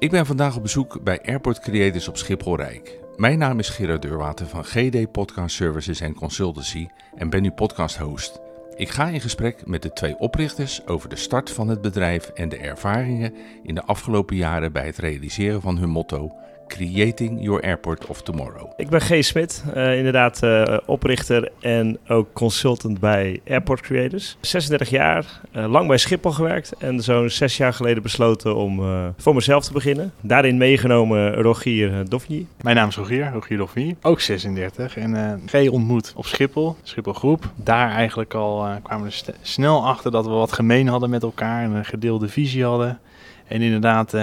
Ik ben vandaag op bezoek bij Airport Creators op Schiphol Rijk. Mijn naam is Gerard Deurwater van GD Podcast Services en Consultancy en ben uw podcast host. Ik ga in gesprek met de twee oprichters over de start van het bedrijf en de ervaringen in de afgelopen jaren bij het realiseren van hun motto Creating Your Airport of Tomorrow. Ik ben G. Smit, uh, inderdaad uh, oprichter en ook consultant bij Airport Creators. 36 jaar, uh, lang bij Schiphol gewerkt en zo'n zes jaar geleden besloten om voor mezelf te beginnen. Daarin meegenomen Rogier Dofny. Mijn naam is Rogier, Rogier Dofny, ook 36 en G ontmoet op Schiphol, Schiphol Groep. Daar eigenlijk al kwamen we snel achter dat we wat gemeen hadden met elkaar en een gedeelde visie hadden. En inderdaad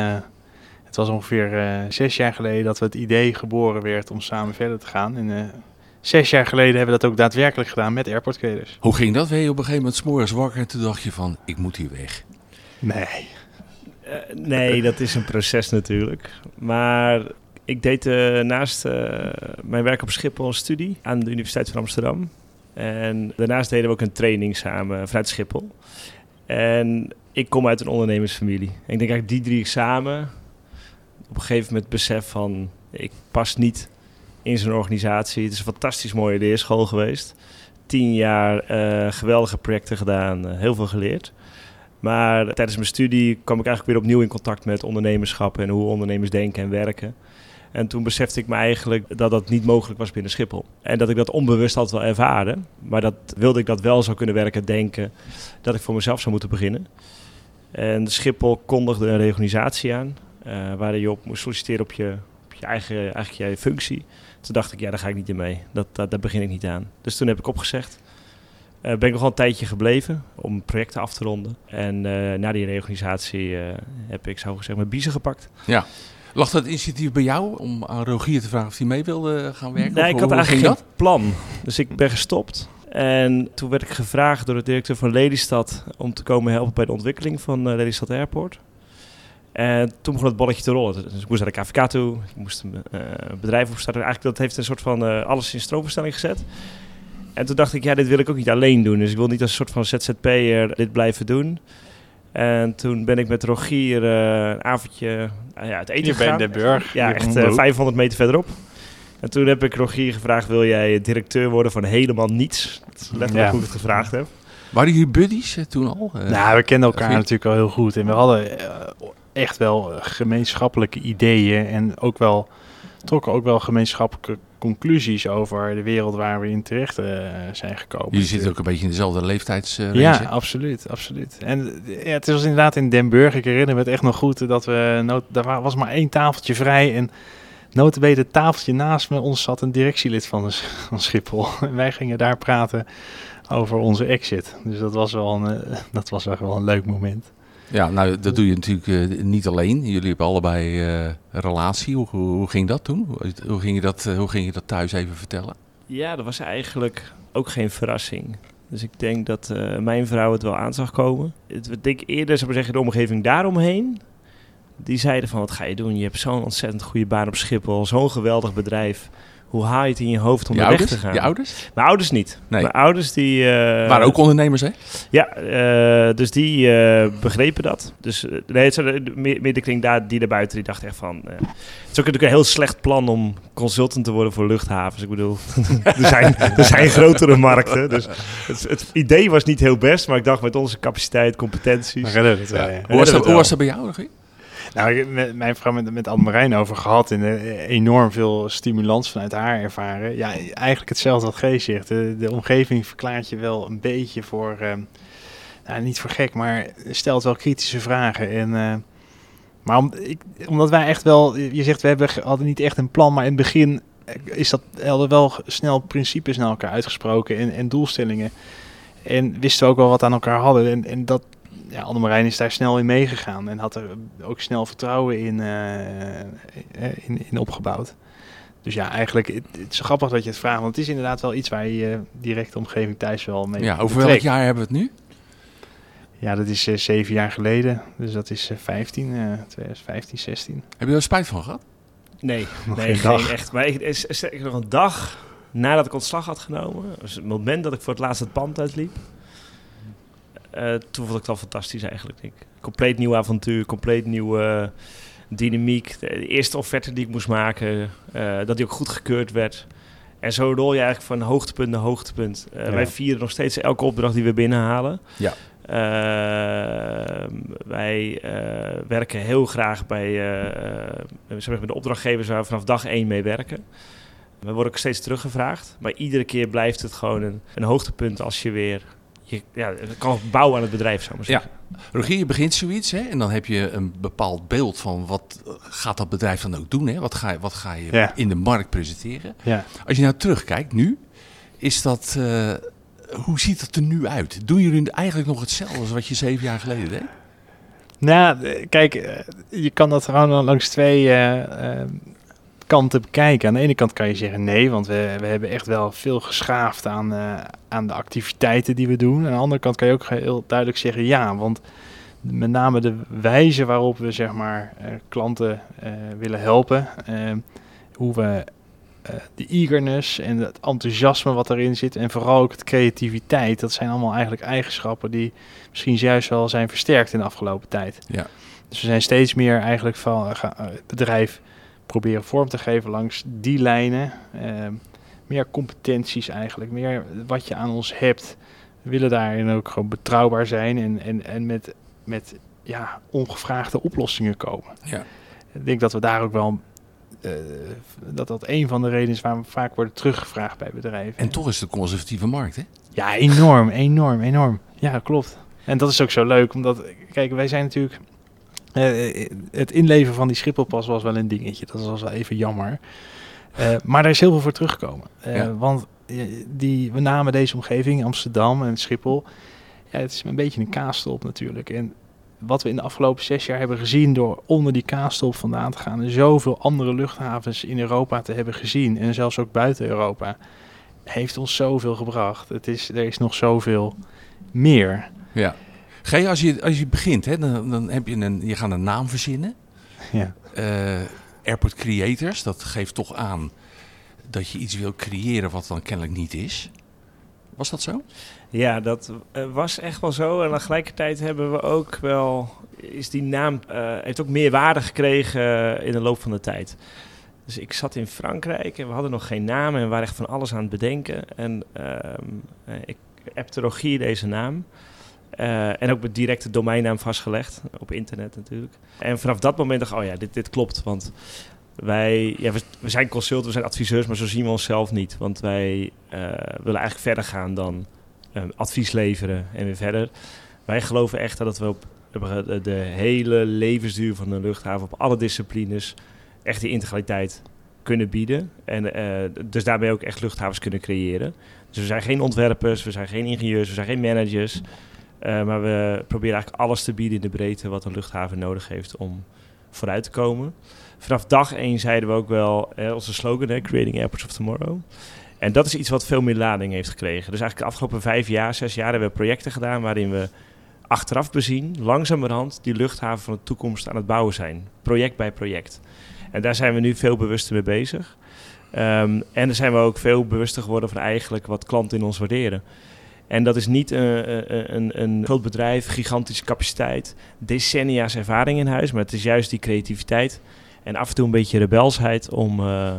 was ongeveer uh, zes jaar geleden dat we het idee geboren werd om samen verder te gaan. En uh, zes jaar geleden hebben we dat ook daadwerkelijk gedaan met Airport Creators. Hoe ging dat? Je op een gegeven moment s'morgens wakker en toen dacht je van, ik moet hier weg? Nee. Uh, nee, dat is een proces natuurlijk. Maar ik deed naast mijn werk op Schiphol een studie aan de Universiteit van Amsterdam. En daarnaast deden we ook een training samen vanuit Schiphol. En ik kom uit een ondernemersfamilie. En ik denk eigenlijk die drie samen op een gegeven moment besef van ik pas niet in zo'n organisatie. Het is een fantastisch mooie leerschool geweest. Tien jaar uh, geweldige projecten gedaan, uh, heel veel geleerd. Maar tijdens mijn studie kwam ik eigenlijk weer opnieuw in contact met ondernemerschap en hoe ondernemers denken en werken. En toen besefte ik me eigenlijk dat dat niet mogelijk was binnen Schiphol. En dat ik dat onbewust altijd wel ervaarde. Maar dat wilde ik dat wel zou kunnen werken, denken dat ik voor mezelf zou moeten beginnen. En Schiphol kondigde een reorganisatie aan. Uh, waar je op moest solliciteren op je, op je eigen eigenlijk je functie. Toen dacht ik, ja, daar ga ik niet in mee. Dat, dat, daar begin ik niet aan. Dus toen heb ik opgezegd. Uh, ben ik nog wel een tijdje gebleven om projecten af te ronden. En uh, na die reorganisatie heb ik, zo gezegd, mijn biezen gepakt. Ja. Lag dat initiatief bij jou om aan Rogier te vragen of hij mee wilde gaan werken? Nee, ik had eigenlijk geen plan. Dus ik ben gestopt. En toen werd ik gevraagd door de directeur van Lelystad om te komen helpen bij de ontwikkeling van Lelystad Airport. En toen begon het bolletje te rollen. Dus ik moest naar de KVK toe, ik moest een uh, bedrijf opstarten. Eigenlijk dat heeft een soort van uh, alles in stroomverstelling gezet. En toen dacht ik, ja, dit wil ik ook niet alleen doen. Dus ik wil niet als een soort van ZZP'er dit blijven doen. En toen ben ik met Rogier uh, een avondje ja, het eten Hier gegaan. bij de Burg. Ja, echt 500 meter verderop. En toen heb ik Rogier gevraagd, wil jij directeur worden van helemaal niets? Dat is letterlijk ja. hoe ik het gevraagd heb. Waren jullie buddies toen al? nou, we kenden elkaar natuurlijk al heel goed. En we hadden echt wel gemeenschappelijke ideeën en ook wel trokken ook wel gemeenschappelijke conclusies over de wereld waar we in terecht uh, zijn gekomen. Jullie zitten ook een beetje in dezelfde leeftijdsrange. ja, absoluut, absoluut. En ja, het was inderdaad in Den Burg. Ik herinner me het echt nog goed dat we nood, daar was maar één tafeltje vrij en notabene het tafeltje naast me ons zat een directielid van, de, van Schiphol. En wij gingen daar praten over onze exit. Dus dat was wel een, dat was wel een leuk moment. Ja, nou dat doe je natuurlijk uh, niet alleen. Jullie hebben allebei uh, een relatie. Hoe, ging dat toen? Hoe ging, je dat, uh, hoe ging je dat thuis even vertellen? Ja, dat was eigenlijk ook geen verrassing. Dus ik denk dat mijn vrouw het wel aan zag komen. Ik eerder, zou zeggen, de omgeving daaromheen. Die zeiden van, wat ga je doen? Je hebt zo'n ontzettend goede baan op Schiphol. Zo'n geweldig bedrijf hoe haal je het in je hoofd om je ouders? weg te gaan? Je ouders? Mijn ouders niet. Nee. Mijn ouders die... Uh, Waren ook ondernemers, hè? Ja, uh, dus die uh, begrepen dat. Dus nee, het is meer de kring daar, die daarbuiten, die dacht echt van... het is ook natuurlijk een heel slecht plan om consultant te worden voor luchthavens. Ik bedoel, er, zijn, er zijn grotere markten. Dus het, het, idee was niet heel best, maar ik dacht met onze capaciteit, competenties... Ja. Hoe, was dat, hoe was dat bij jou, Rogier? Nou, met mijn vrouw met, met Anne Marijn over gehad en uh, enorm veel stimulans vanuit haar ervaren. Ja, eigenlijk hetzelfde wat G zegt. De, omgeving verklaart je wel een beetje voor, uh, nou, niet voor gek, maar stelt wel kritische vragen. En, uh, maar ik, omdat wij echt wel, je zegt we hebben, hadden niet echt een plan, maar in het begin is dat hadden wel snel principes naar elkaar uitgesproken en, en doelstellingen. En wisten we ook wel wat aan elkaar hadden. En, en dat, ja, Annemarijn is daar snel in meegegaan en had er ook snel vertrouwen in, uh, in, in, opgebouwd. Dus ja, eigenlijk, het, het, is grappig dat je het vraagt, want het is inderdaad wel iets waar je directe omgeving thuis wel mee Ja, over welk jaar hebben we het nu? Ja, dat is uh, zeven jaar geleden, dus dat is uh, 15, 2015, 16. Heb je er spijt van gehad? Nee, nog nee, geen, geen echt. Maar ik, is, is, is nog een dag nadat ik ontslag had genomen, dus het moment dat ik voor het laatst het pand uitliep, uh, toen vond ik het al fantastisch eigenlijk. Ik. Compleet nieuw avontuur, compleet nieuwe, dynamiek. De eerste offerte die ik moest maken, eh, dat die ook goed gekeurd werd. En zo rol je eigenlijk van hoogtepunt naar hoogtepunt. Uh, Ja. Wij vieren nog steeds elke opdracht die we binnenhalen. Ja. Uh, wij werken heel graag bij, zeg maar de opdrachtgevers waar we vanaf dag één mee werken. We worden ook steeds teruggevraagd. Maar iedere keer blijft het gewoon een, een hoogtepunt als je weer... Je, ja, het kan bouwen aan het bedrijf, zou ik maar zeggen. Ja. Rogier, je begint zoiets hè, en dan heb je een bepaald beeld van wat gaat dat bedrijf dan ook doen. Hè? Wat, ga je, wat ga je Ja. in de markt presenteren. Ja. Als je nou terugkijkt nu, is dat, uh, hoe ziet het er nu uit? Doen jullie eigenlijk nog hetzelfde als wat je zeven jaar geleden deed? Nou, kijk, je kan dat gewoon langs twee uh, kanten bekijken. Aan de ene kant kan je zeggen nee, want we, we hebben echt wel veel geschaafd aan, uh, aan de activiteiten die we doen. Aan de andere kant kan je ook heel duidelijk zeggen ja, want met name de wijze waarop we zeg maar uh, klanten uh, willen helpen, hoe we de eagerness en het enthousiasme wat erin zit en vooral ook de creativiteit, dat zijn allemaal eigenlijk eigenschappen die misschien juist wel zijn versterkt in de afgelopen tijd. Ja. Dus we zijn steeds meer eigenlijk van het bedrijf proberen vorm te geven langs die lijnen. Uh, meer competenties eigenlijk, meer wat je aan ons hebt. We willen daarin ook gewoon betrouwbaar zijn en, en, en met, met ja, ongevraagde oplossingen komen. Ja. Ik denk dat we daar ook wel uh, dat dat een van de redenen is waarom we vaak worden teruggevraagd bij bedrijven. En toch is het een conservatieve markt, hè? Ja, enorm, enorm, enorm. Ja, klopt. En dat is ook zo leuk, omdat, kijk, wij zijn natuurlijk... Uh, het inleveren van die Schipholpas was wel een dingetje. Dat was wel even jammer. Uh, maar daar is heel veel voor teruggekomen. Ja. Want die, we namen deze omgeving, Amsterdam en Schiphol... Ja, het is een beetje een kaastop natuurlijk. En wat we in de afgelopen zes jaar hebben gezien door onder die kaastop vandaan te gaan en zoveel andere luchthavens in Europa te hebben gezien en zelfs ook buiten Europa, heeft ons zoveel gebracht. Het is, er is nog zoveel meer. Ja. Je als je, als je begint, hè, dan, dan heb je een, je gaat een naam verzinnen. Ja. Uh, Airport Creators, dat geeft toch aan dat je iets wil creëren wat dan kennelijk niet is. Was dat zo? Ja, dat uh, was echt wel zo. En tegelijkertijd hebben we ook wel, is die naam, uh, heeft ook meer waarde gekregen in de loop van de tijd. Dus ik zat in Frankrijk en we hadden nog geen naam en we waren echt van alles aan het bedenken. En uh, ik appte Rogier deze naam. Uh, en ook met directe domeinnaam vastgelegd, op internet natuurlijk. En vanaf dat moment dacht ik, oh ja, dit, dit klopt. Want wij, ja, we, zijn consultants, we zijn adviseurs, maar zo zien we onszelf niet. Want wij uh, willen eigenlijk verder gaan dan um, advies leveren en weer verder. Wij geloven echt dat we op de, hele levensduur van de luchthaven, op alle disciplines, echt die integraliteit kunnen bieden. En uh, dus daarmee ook echt luchthavens kunnen creëren. Dus we zijn geen ontwerpers, we zijn geen ingenieurs, we zijn geen managers. Uh, maar we proberen eigenlijk alles te bieden in de breedte wat een luchthaven nodig heeft om vooruit te komen. Vanaf dag één zeiden we ook wel eh, onze slogan, hè, Creating Airports of Tomorrow. En dat is iets wat veel meer lading heeft gekregen. Dus eigenlijk de afgelopen vijf jaar, zes jaar hebben we projecten gedaan waarin we achteraf bezien, langzamerhand, die luchthaven van de toekomst aan het bouwen zijn. Project bij project. En daar zijn we nu veel bewuster mee bezig. Um, en daar zijn we ook veel bewuster geworden van eigenlijk wat klanten in ons waarderen. En dat is niet een, een, een groot bedrijf, gigantische capaciteit, decennia's ervaring in huis, maar het is juist die creativiteit en af en toe een beetje rebelsheid om, uh,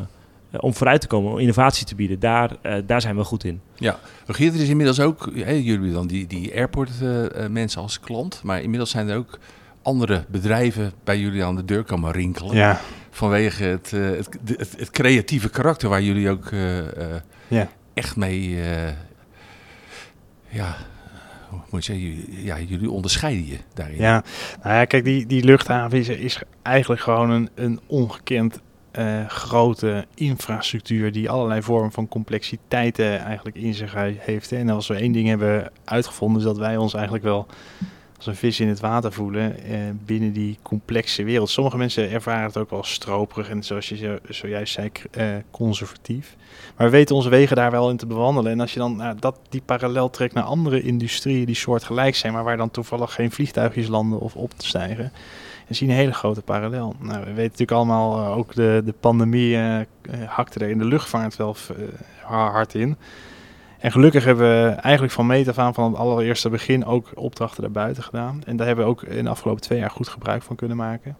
om vooruit te komen, om innovatie te bieden. Daar, uh, daar zijn we goed in. Ja, Rogier, er is inmiddels ook, ja, jullie dan die, die airport uh, mensen als klant, maar inmiddels zijn er ook andere bedrijven bij jullie aan de deur komen rinkelen. Ja. Vanwege het, het, het, het, creatieve karakter waar jullie ook ja. echt mee ja, moet je ja, jullie onderscheiden je daarin. Ja, nou ja, kijk, die, die luchthaven is, is eigenlijk gewoon een, een ongekend uh, grote infrastructuur die allerlei vormen van complexiteiten eigenlijk in zich heeft. En als we één ding hebben uitgevonden, is dat wij ons eigenlijk wel als een vis in het water voelen eh, binnen die complexe wereld. Sommige mensen ervaren het ook wel stroperig en zoals je zo, zojuist zei, eh, conservatief. Maar we weten onze wegen daar wel in te bewandelen. En als je dan nou, dat, die parallel trekt naar andere industrieën die soortgelijk zijn, maar waar dan toevallig geen vliegtuigjes landen of op te stijgen, dan zie je een hele grote parallel. Nou, we weten natuurlijk allemaal, uh, ook de, de pandemie uh, hakte er in de luchtvaart wel uh, hard in. En gelukkig hebben we eigenlijk van meet af aan, van het allereerste begin, ook opdrachten daarbuiten gedaan. En daar hebben we ook in de afgelopen twee jaar goed gebruik van kunnen maken.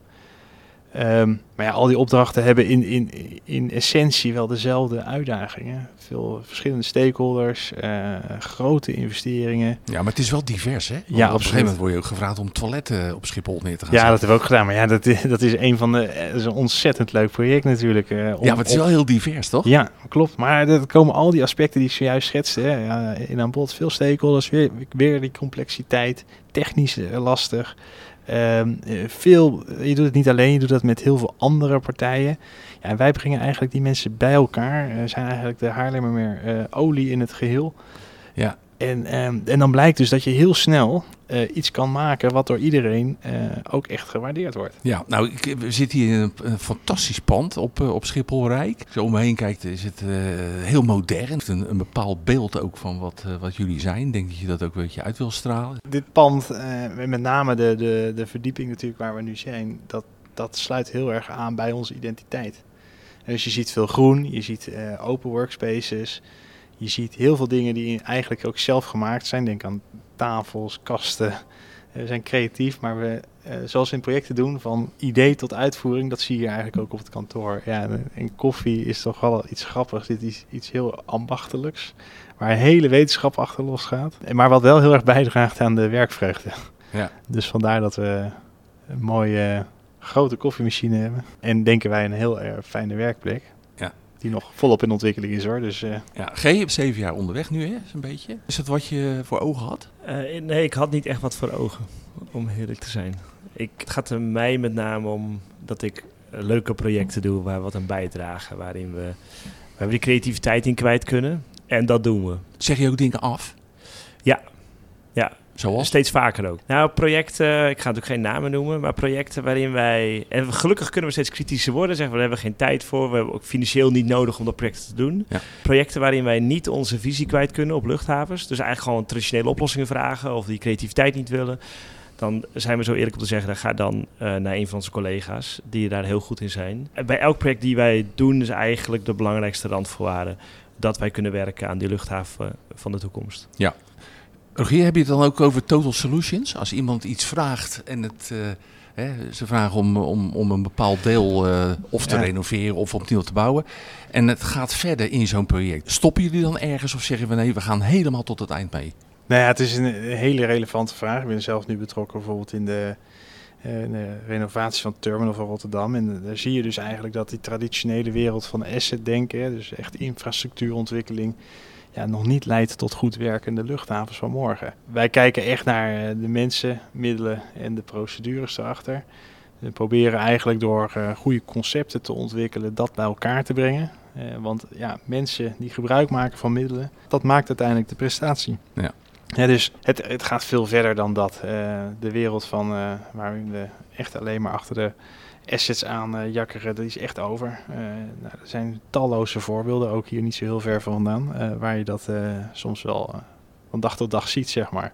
Ehm, maar ja, al die opdrachten hebben in, in, in essentie wel dezelfde uitdagingen. Veel verschillende stakeholders, eh, grote investeringen. Ja, maar het is wel divers, hè? Want Ja, op een gegeven moment word je ook gevraagd om toiletten op Schiphol neer te gaan Ja, dat hebben we ook gedaan. Maar ja, dat, is- dat is een van de. eh, Dat is een ontzettend leuk project natuurlijk. eh, om- Ja, maar het is wel heel divers, toch? Ja, klopt. Maar er komen al die aspecten die ik zojuist schetste hè, in aan bod. Veel stakeholders, weer, weer die complexiteit, technisch lastig. Ehm, eh, veel, je doet het niet alleen, je doet dat met heel veel andere partijen. Ja, wij brengen eigenlijk die mensen bij elkaar. We zijn eigenlijk de Haarlemmermeer eh olie in het geheel. Ja. En, ehm, en dan blijkt dus dat je heel snel eh, iets kan maken wat door iedereen eh, ook echt gewaardeerd wordt. Ja, nou, ik, we zitten hier in een, een fantastisch pand op, eh, op Schiphol Rijk. Als je om me heen kijkt, is het eh, heel modern. Een, een bepaald beeld ook van wat, eh, wat jullie zijn. Denk dat je dat ook een beetje uit wil stralen. Dit pand, eh, met name de, de, de verdieping natuurlijk waar we nu zijn, dat, dat sluit heel erg aan bij onze identiteit. En dus je ziet veel groen, je ziet eh, open workspaces, je ziet heel veel dingen die eigenlijk ook zelf gemaakt zijn. Denk aan tafels, kasten. Eh, We zijn creatief, maar we, eh, zoals we in projecten doen, van idee tot uitvoering, dat zie je eigenlijk ook op het kantoor. Ja, en, koffie is toch wel iets grappigs. Dit is iets heel ambachtelijks, waar een hele wetenschap achter losgaat. En Maar wat wel heel erg bijdraagt aan de werkvreugde. Ja. Dus vandaar dat we een mooie grote koffiemachine hebben. En denken wij een heel erg fijne werkplek. Die nog volop in ontwikkeling is hoor. Dus eh, Ja, G, je hebt zeven jaar onderweg nu, hè? Zo'n beetje. Is dat wat je voor ogen had? Eh, nee, ik had niet echt wat voor ogen, om eerlijk te zijn. Ik, het gaat er mij met name om dat ik eh, leuke projecten doe waar we wat aan bijdragen. Waarin we, waar we die creativiteit in kwijt kunnen. En dat doen we. Zeg je ook dingen af? Ja. Ja. Zoals? Steeds vaker ook. Nou, projecten, ik ga natuurlijk geen namen noemen, maar projecten waarin wij... En gelukkig kunnen we steeds kritischer worden. Zeggen we, daar hebben we geen tijd voor. We hebben ook financieel niet nodig om dat project te doen. Ja. Projecten waarin wij niet onze visie kwijt kunnen op luchthavens. Dus eigenlijk gewoon traditionele oplossingen vragen of die creativiteit niet willen. Dan zijn we zo eerlijk om te zeggen, dan ga dan eh, naar een van onze collega's die daar heel goed in zijn. Bij elk project die wij doen is eigenlijk de belangrijkste randvoorwaarde dat wij kunnen werken aan die luchthaven van de toekomst. Rogier, heb je het dan ook over total solutions? Als iemand iets vraagt en het, eh, hè, ze vragen om, om, om een bepaald deel eh, of te Ja. renoveren of opnieuw te bouwen. En het gaat verder in zo'n project. Stoppen jullie dan ergens of zeggen we nee, we gaan helemaal tot het eind mee? Nou ja, het is een hele relevante vraag. Ik ben zelf nu betrokken bijvoorbeeld in de, eh, in de renovatie van het terminal van Rotterdam. En daar zie je dus eigenlijk dat die traditionele wereld van asset denken, dus echt infrastructuurontwikkeling, ja, nog niet leidt tot goed werkende luchthavens van morgen. Wij kijken echt naar eh, de mensen, middelen en de procedures erachter. We proberen eigenlijk door eh, goede concepten te ontwikkelen dat bij elkaar te brengen. Eh, want ja, mensen die gebruik maken van middelen, dat maakt uiteindelijk de prestatie. Ja. Ja, dus het, het gaat veel verder dan dat. De wereld van waarin we echt alleen maar achter de assets aan uh, jakkeren, dat is echt over. Uh, nou, er zijn talloze voorbeelden, ook hier niet zo heel ver vandaan, uh, waar je dat soms wel van dag tot dag ziet, zeg maar.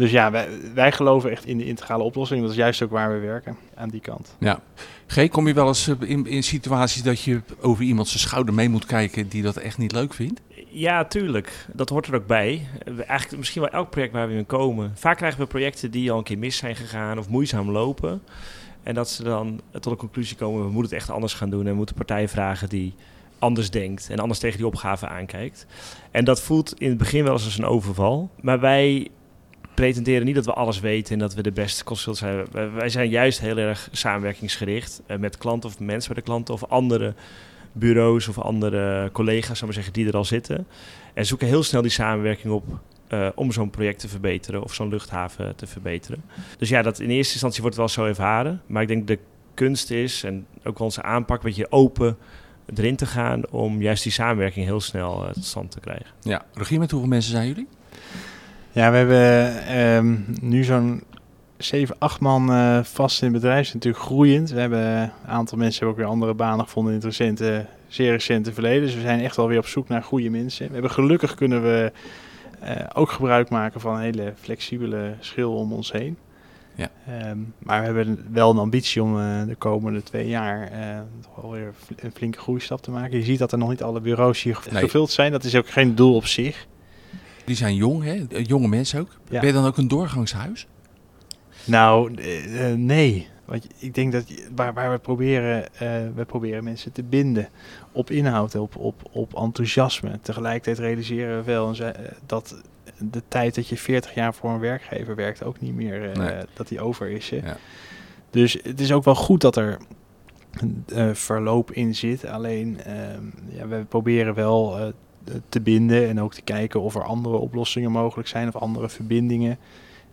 Dus ja, wij, wij geloven echt in de integrale oplossing. Dat is juist ook waar we werken, aan die kant. Ja. G, kom je wel eens eh, in, in situaties dat je over iemand zijn schouder mee moet kijken die dat echt niet leuk vindt? Ja, tuurlijk. Dat hoort er ook bij. Eigenlijk misschien wel elk project waar we in komen. Vaak krijgen we projecten die al een keer mis zijn gegaan of moeizaam lopen. En dat ze dan tot de conclusie komen, we moeten het echt anders gaan doen. En we moeten partijen vragen die anders denkt en anders tegen die opgave aankijkt. En dat voelt in het begin wel eens als een overval. Maar wij pretenderen niet dat we alles weten en dat we de beste consult zijn. Wij zijn juist heel erg samenwerkingsgericht uh, met klanten of mensen bij de klanten of andere bureaus of andere collega's, zou maar zeggen, die er al zitten. En zoeken heel snel die samenwerking op uh, om zo'n project te verbeteren of zo'n luchthaven te verbeteren. Dus ja, dat in eerste instantie wordt het wel zo ervaren. Maar ik denk de kunst is, en ook onze aanpak, een beetje open erin te gaan om juist die samenwerking heel snel uh, tot stand te krijgen. Ja, Rogier, met hoeveel mensen zijn jullie? Ja, we hebben um, nu zo'n 7, 8 man uh, vast in het bedrijf. Dat is natuurlijk groeiend. We hebben een aantal mensen hebben ook weer andere banen gevonden in het recente, zeer recente verleden. Dus we zijn echt wel weer op zoek naar goede mensen. We hebben gelukkig kunnen we ook gebruik maken van hele flexibele schil om ons heen. Ja. Um, maar we hebben wel een ambitie om uh, de komende twee jaar uh, toch wel weer een flinke groeistap te maken. Je ziet dat er nog niet alle bureaus hier Nee. gevuld zijn. Dat is ook geen doel op zich. Die zijn jong, hè? Eh, jonge mensen ook. Ja. Ben je dan ook een doorgangshuis? Nou, uh, nee. Want ik denk dat waar, waar we proberen, uh, we proberen mensen te binden op inhoud, op, op, op enthousiasme. Tegelijkertijd realiseren we wel dat de tijd dat je 40 jaar voor een werkgever werkt ook niet meer, dat die over is. Ja. Dus het is ook wel goed dat er uh, verloop in zit. Alleen ehm, ja, we proberen wel te binden en ook te kijken of er andere oplossingen mogelijk zijn of andere verbindingen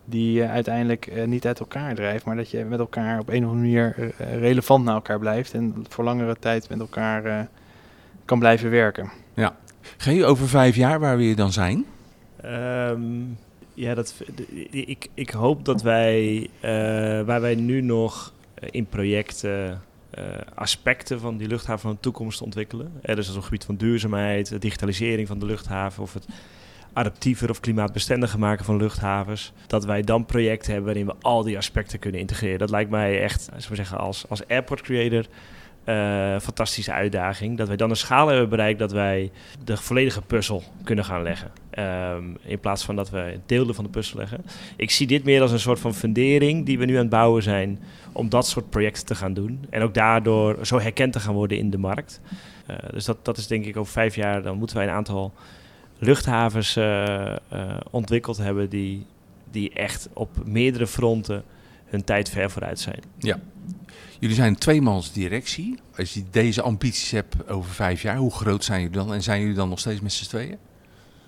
die uh, uiteindelijk niet uit elkaar drijft, maar dat je met elkaar op een of andere manier relevant naar elkaar blijft en voor langere tijd met elkaar kan blijven werken. Ja. Ga je over vijf jaar waar we je dan zijn? Um, ja, dat, ik, ik hoop dat wij, waar wij nu nog in projecten uh, aspecten van die luchthaven van de toekomst ontwikkelen. Er dus op het gebied van duurzaamheid, digitalisering van de luchthaven of het adaptiever of klimaatbestendiger maken van luchthavens. Dat wij dan projecten hebben waarin we al die aspecten kunnen integreren. Dat lijkt mij echt, zou zeggen, als, als airport creator uh, fantastische uitdaging. Dat wij dan een schaal hebben bereikt dat wij de volledige puzzel kunnen gaan leggen. Um, in plaats van dat we delen van de puzzel leggen. Ik zie dit meer als een soort van fundering die we nu aan het bouwen zijn om dat soort projecten te gaan doen. En ook daardoor zo herkend te gaan worden in de markt. Uh, dus dat, dat is denk ik over vijf jaar, dan moeten wij een aantal luchthavens uh, ontwikkeld hebben die, die echt op meerdere fronten hun tijd ver vooruit zijn. Ja, Jullie zijn een tweemans directie. Als je deze ambities hebt over vijf jaar, hoe groot zijn jullie dan? En zijn jullie dan nog steeds met z'n tweeën?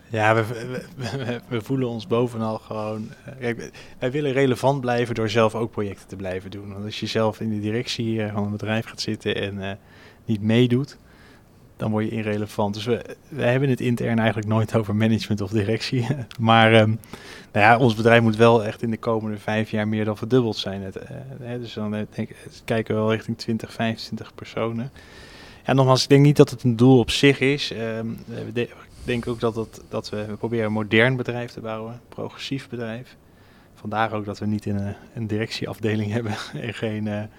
Ja, we, we, we, voelen ons bovenal gewoon. Eh, kijk, wij willen relevant blijven door zelf ook projecten te blijven doen. Want als je zelf in de directie van een bedrijf gaat zitten en uh, niet meedoet, dan word je irrelevant. Dus we, we hebben het intern eigenlijk nooit over management of directie. maar um, nou ja, ons bedrijf moet wel echt in de komende vijf jaar meer dan verdubbeld zijn. Het, uh, dus dan uh, denk, kijken we wel richting 20, 25 personen. Ja, nogmaals, ik denk niet dat het een doel op zich is. Um, we denken ook dat, het, dat we, we proberen een modern bedrijf te bouwen, progressief bedrijf. Vandaar ook dat we niet in een, een directieafdeling hebben en geen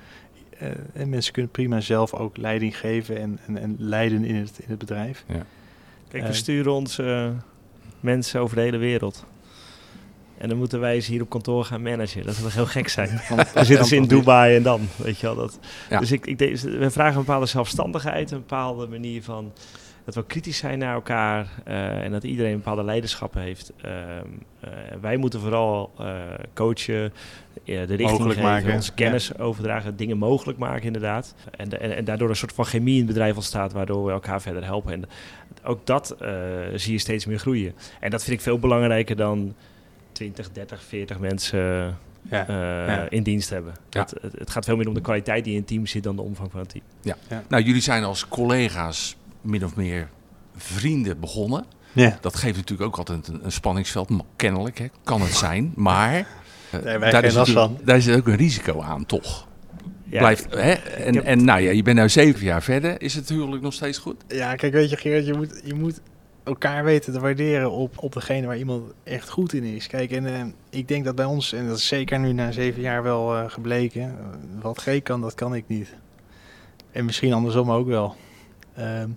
en mensen kunnen prima zelf ook leiding geven en, en, en leiden in het, in het bedrijf. Ja. Kijk, we uh, sturen onze mensen over de hele wereld. En dan moeten wij ze hier op kantoor gaan managen. Dat zou heel gek zijn. Dan zitten ze in Dubai en dan, weet je wel. Dat. Ja. Dus ik, ik, we vragen een bepaalde zelfstandigheid, een bepaalde manier van dat we kritisch zijn naar elkaar uh, en dat iedereen een bepaalde leiderschappen heeft. Uh, uh, wij moeten vooral coachen, de richting mogelijk geven, maken. onze kennis ja. overdragen, dingen mogelijk maken inderdaad. En, en, en, daardoor een soort van chemie in het bedrijf ontstaat, waardoor we elkaar verder helpen. En ook dat zie je steeds meer groeien. En dat vind ik veel belangrijker dan 20, 30, 40 mensen ja, uh, ja. in dienst hebben. Ja. Het, het, gaat veel meer om de kwaliteit die in een team zit dan de omvang van het team. Ja. Nou, jullie zijn als collega's min of meer vrienden begonnen. Ja. Dat geeft natuurlijk ook altijd een, een spanningsveld, kennelijk hè, kan het zijn. Maar nee, daar, is van. daar is ook een risico aan, toch? Ja, Blijft, hè? En, heb... en nou ja, je bent nu zeven jaar verder. Is het huwelijk nog steeds goed? Ja, kijk, weet je Gerard, je moet, je moet elkaar weten te waarderen op, op degene waar iemand echt goed in is. Kijk, en uh, ik denk dat bij ons, en dat is zeker nu na zeven jaar wel uh, gebleken, uh, wat G kan, dat kan ik niet. En misschien andersom ook wel. Ehm,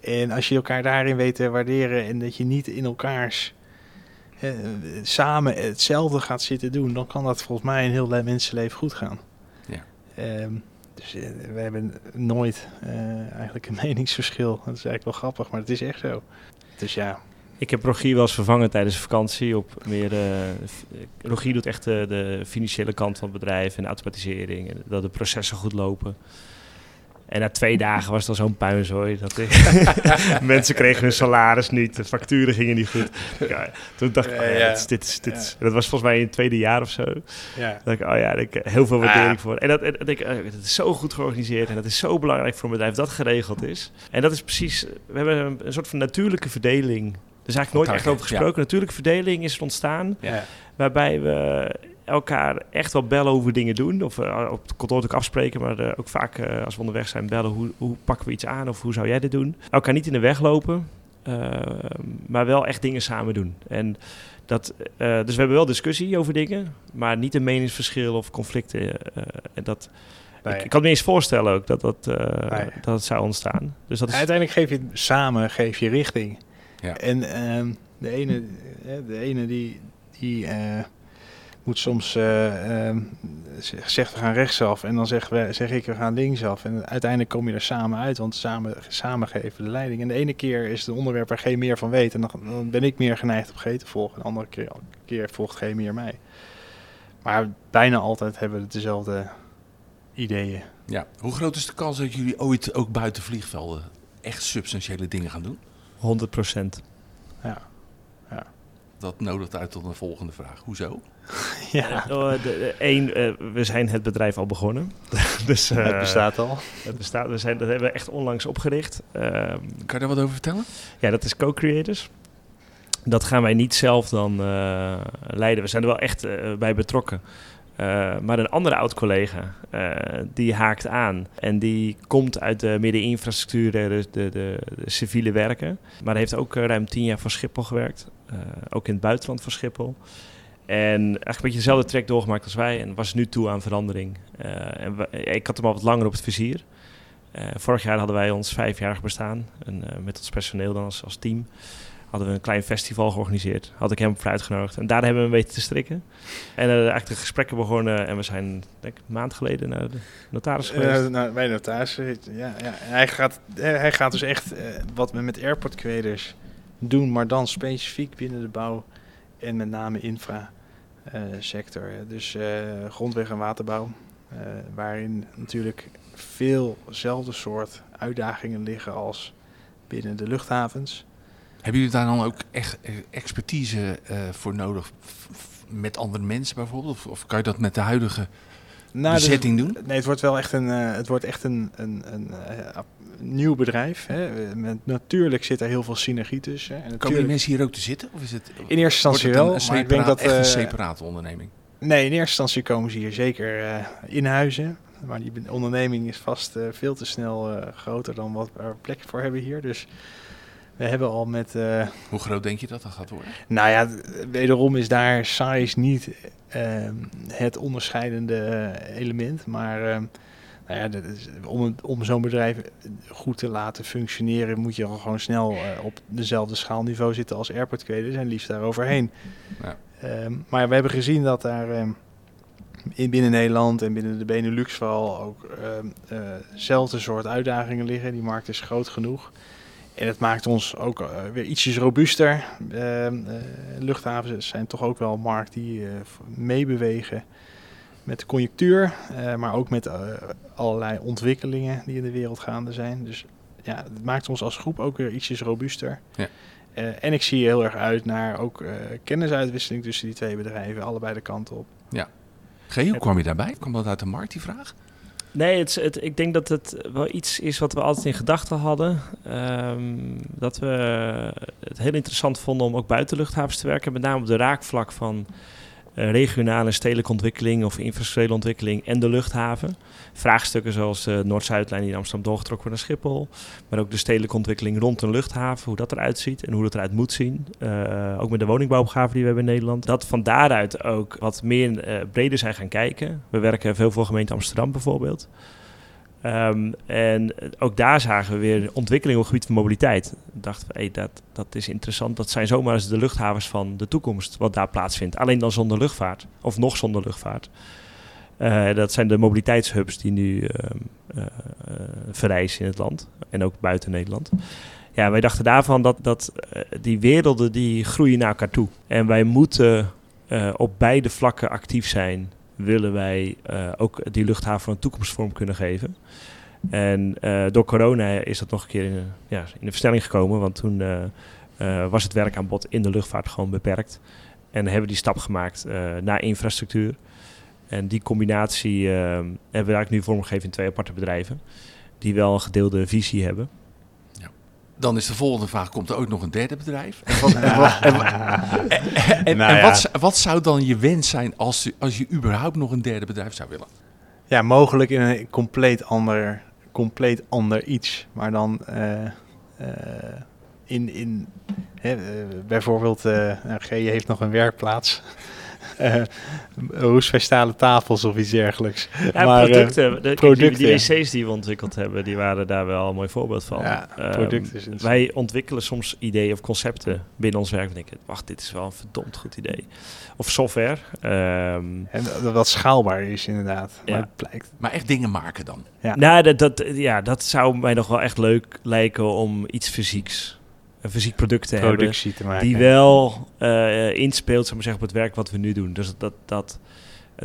en als je elkaar daarin weet te waarderen en dat je niet in elkaars eh, samen hetzelfde gaat zitten doen, dan kan dat volgens mij een heel mensenleven goed gaan. Ja. Ehm, dus uh, we hebben nooit uh, eigenlijk een meningsverschil. Dat is eigenlijk wel grappig, maar het is echt zo. Dus ja. Ik heb Rogier wel eens vervangen tijdens de vakantie op meer. Rogier doet echt de financiële kant van het bedrijf en de automatisering en dat de processen goed lopen. En na twee dagen was het al zo'n puinzooi. Dat ik mensen kregen hun salaris niet, de facturen gingen niet goed. Ja, toen dacht ik, oh ja, dit, dit, dit, dat was volgens mij in het tweede jaar of zo. Ja. Dat ik, oh ja, ik, heel veel waardering ah. voor. En dat, dat ik, het is zo goed georganiseerd en dat is zo belangrijk voor een bedrijf dat geregeld is. En dat is precies, we hebben een, een soort van natuurlijke verdeling. Er is eigenlijk nooit echt over gesproken. Natuurlijke verdeling is ontstaan, waarbij we elkaar echt wel bellen hoe we dingen doen. Of uh, op het kantoor ook afspreken, maar uh, ook vaak uh, als we onderweg zijn bellen. Hoe, hoe pakken we iets aan of hoe zou jij dit doen? Elkaar niet in de weg lopen, maar wel echt dingen samen doen. En dat, dus we hebben wel discussie over dingen, maar niet een meningsverschil of conflicten. en dat, nee. ik, ik, kan me eens voorstellen ook dat dat, nee. dat het zou ontstaan. Dus dat is... Uiteindelijk geef je samen geef je richting. Ja. En ehm, de ene, de ene die, die moet soms uh, um, zegt we gaan rechtsaf en dan zeg, we, zeg ik we gaan linksaf. En uiteindelijk kom je er samen uit, want samen, samen geven de leiding. En de ene keer is het een onderwerp waar geen meer van weet. En dan, dan ben ik meer geneigd op G te volgen. En de andere keer, keer volgt geen meer mij. Maar bijna altijd hebben we dezelfde ideeën. Ja, hoe groot is de kans dat jullie ooit ook buiten vliegvelden echt substantiële dingen gaan doen? 100 procent. Ja. ja. Dat nodigt uit tot een volgende vraag. Hoezo? ja. Eén, uh, we zijn het bedrijf al begonnen. dus, uh, het bestaat al. Het bestaat, we zijn, dat hebben we echt onlangs opgericht. Uh, kan je daar wat over vertellen? Ja, dat is co-creators. Dat gaan wij niet zelf dan uh, leiden. We zijn er wel echt bij betrokken. Uh, maar een andere oud-collega, uh, die haakt aan. En die komt uit de middeninfrastructuur, de, de, de, de civiele werken. Maar heeft ook ruim tien jaar voor Schiphol gewerkt. Ook in het buitenland voor Schiphol. En eigenlijk een beetje dezelfde trek doorgemaakt als wij. En was nu toe aan verandering. en we, ik had hem al wat langer op het vizier. vorig jaar hadden wij ons vijfjarig bestaan. En, met ons personeel dan als, als team hadden we een klein festival georganiseerd. Had ik hem voor uitgenodigd. En daar hebben we een beetje te strikken. En uh, eigenlijk de gesprekken begonnen. En we zijn, denk ik, een maand geleden naar de notaris geweest. Uh, nou, bij de notaris, ja. ja. hij, gaat, hij gaat dus echt uh, wat we met airport creators doen. Maar dan specifiek binnen de bouw. En met name infra sector. Dus grondweg en waterbouw. waarin natuurlijk veelzelfde soort uitdagingen liggen als binnen de luchthavens. Hebben jullie daar dan ook echt expertise uh, voor nodig met andere mensen bijvoorbeeld? Of, kan je dat met de huidige nou, bezetting doen? Nee, het wordt wel echt een, uh, het wordt echt een, een, een uh, nieuw bedrijf. Hè. Met, natuurlijk zit er heel veel synergie tussen. En Komen die mensen hier ook te zitten? Of is het, in eerste instantie wel, maar ik denk dat echt een separate onderneming. Nee, in eerste instantie komen ze hier zeker in huizen. Maar die onderneming is vast veel te snel groter dan wat we plek voor hebben hier. Dus we hebben al met... Uh, Hoe groot denk je dat dat gaat worden? Nou ja, wederom is daar size niet uh, het onderscheidende eh, element. Maar uh, nou ja, dat is, om, om zo'n bedrijf goed te laten functioneren... moet je al gewoon snel op dezelfde schaalniveau zitten als airport Er en liefst daar overheen. Ja. Ehm, maar we hebben gezien dat daar ehm, in binnen Nederland en binnen de Benelux vooral ook dezelfde soort uitdagingen liggen. Die markt is groot genoeg. En het maakt ons ook uh, weer ietsjes robuuster. Uh, uh, luchthavens zijn toch ook wel markten die meebewegen met de conjunctuur, maar ook met allerlei ontwikkelingen die in de wereld gaande zijn. Dus ja, het maakt ons als groep ook weer ietsjes robuuster. Ja. en ik zie heel erg uit naar ook kennisuitwisseling tussen die twee bedrijven, allebei de kanten op. Ja. Hoe kwam je daarbij? Kwam dat uit de markt, die vraag? Nee, het, ik denk dat het wel iets is wat we altijd in gedachten hadden. Um, dat we het heel interessant vonden om ook buiten luchthavens te werken. Met name op de raakvlak van regionale stedelijke ontwikkeling of infrastructurele ontwikkeling en de luchthaven. Vraagstukken zoals de Noord-Zuidlijn die in Amsterdam doorgetrokken wordt naar Schiphol. Maar ook de stedelijke ontwikkeling rond een luchthaven, hoe dat eruit ziet en hoe dat eruit moet zien. Uh, ook met de woningbouwopgave die we hebben in Nederland. Dat van daaruit ook wat meer breder zijn gaan kijken. We werken veel voor gemeente Amsterdam bijvoorbeeld. Um, en ook daar zagen we weer ontwikkeling op het gebied van mobiliteit. Dachten we, hey, dat, dat is interessant. Dat zijn zomaar de luchthavens van de toekomst, wat daar plaatsvindt. Alleen dan zonder luchtvaart, of nog zonder luchtvaart. Uh, dat zijn de mobiliteitshubs die nu uh, uh, verrijzen in het land en ook buiten Nederland. Ja, wij dachten daarvan dat, dat die werelden die groeien naar elkaar toe. En wij moeten op beide vlakken actief zijn willen wij uh, ook die luchthaven een toekomstvorm kunnen geven. En uh, door corona is dat nog een keer in, ja, in de versnelling gekomen, want toen uh, was het werkaanbod in de luchtvaart gewoon beperkt. En hebben die stap gemaakt naar infrastructuur. En die combinatie hebben we eigenlijk nu vormgegeven in twee aparte bedrijven, die wel een gedeelde visie hebben. Dan is de volgende vraag, komt er ook nog een derde bedrijf? En wat, en, nou wat, wat, zou dan je wens zijn als, als je überhaupt nog een derde bedrijf zou willen? Ja, mogelijk in een compleet ander, compleet ander iets. Maar dan uh, uh, in, in hè, uh, bijvoorbeeld, G heeft nog een werkplaats. Uh, roestvestale tafels of iets dergelijks. Ja, maar, uh, producten. De, producten, die, die wc's die we ontwikkeld hebben, die waren daar wel een mooi voorbeeld van. Ja, Ehm, producten wij ontwikkelen soms ideeën of concepten binnen ons werk. En denken, wacht, dit is wel een verdomd goed idee. Of software. Ehm, En dat wat schaalbaar is inderdaad. Ja. Maar het blijkt. Maar echt dingen maken dan. Ja. Nou, dat, dat, ja, dat zou mij nog wel echt leuk lijken om iets fysieks, een fysiek product te hebben. Productie te maken. Die wel eh, inspeelt zeg maar, zeggen, op het werk wat we nu doen. Dus dat dat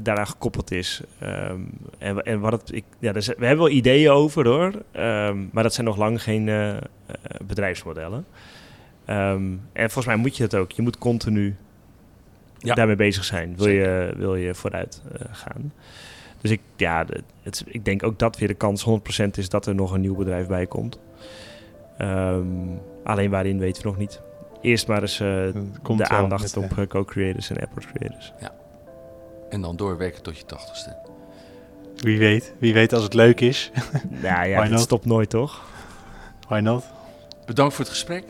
daaraan gekoppeld is. Ehm, en, en wat het, ik, ja, dus, we hebben wel ideeën over hoor. Ehm, maar dat zijn nog lang geen eh, eh, bedrijfsmodellen. Ehm, en volgens mij moet je het ook. Je moet continu Ja. daarmee bezig zijn. Wil Zeker. je, wil je vooruit gaan. Dus ik, ja, het, ik denk ook dat weer de kans 100% is dat er nog een nieuw bedrijf bij komt. Alleen waarin weten we nog niet. Eerst maar eens eh, komt de aandacht met, op eh, co-creators en airport creators. En dan doorwerken tot je tachtigste. Wie weet. Wie weet als het leuk is. Nou ja, het stopt nooit toch? Why not? Bedankt voor het gesprek.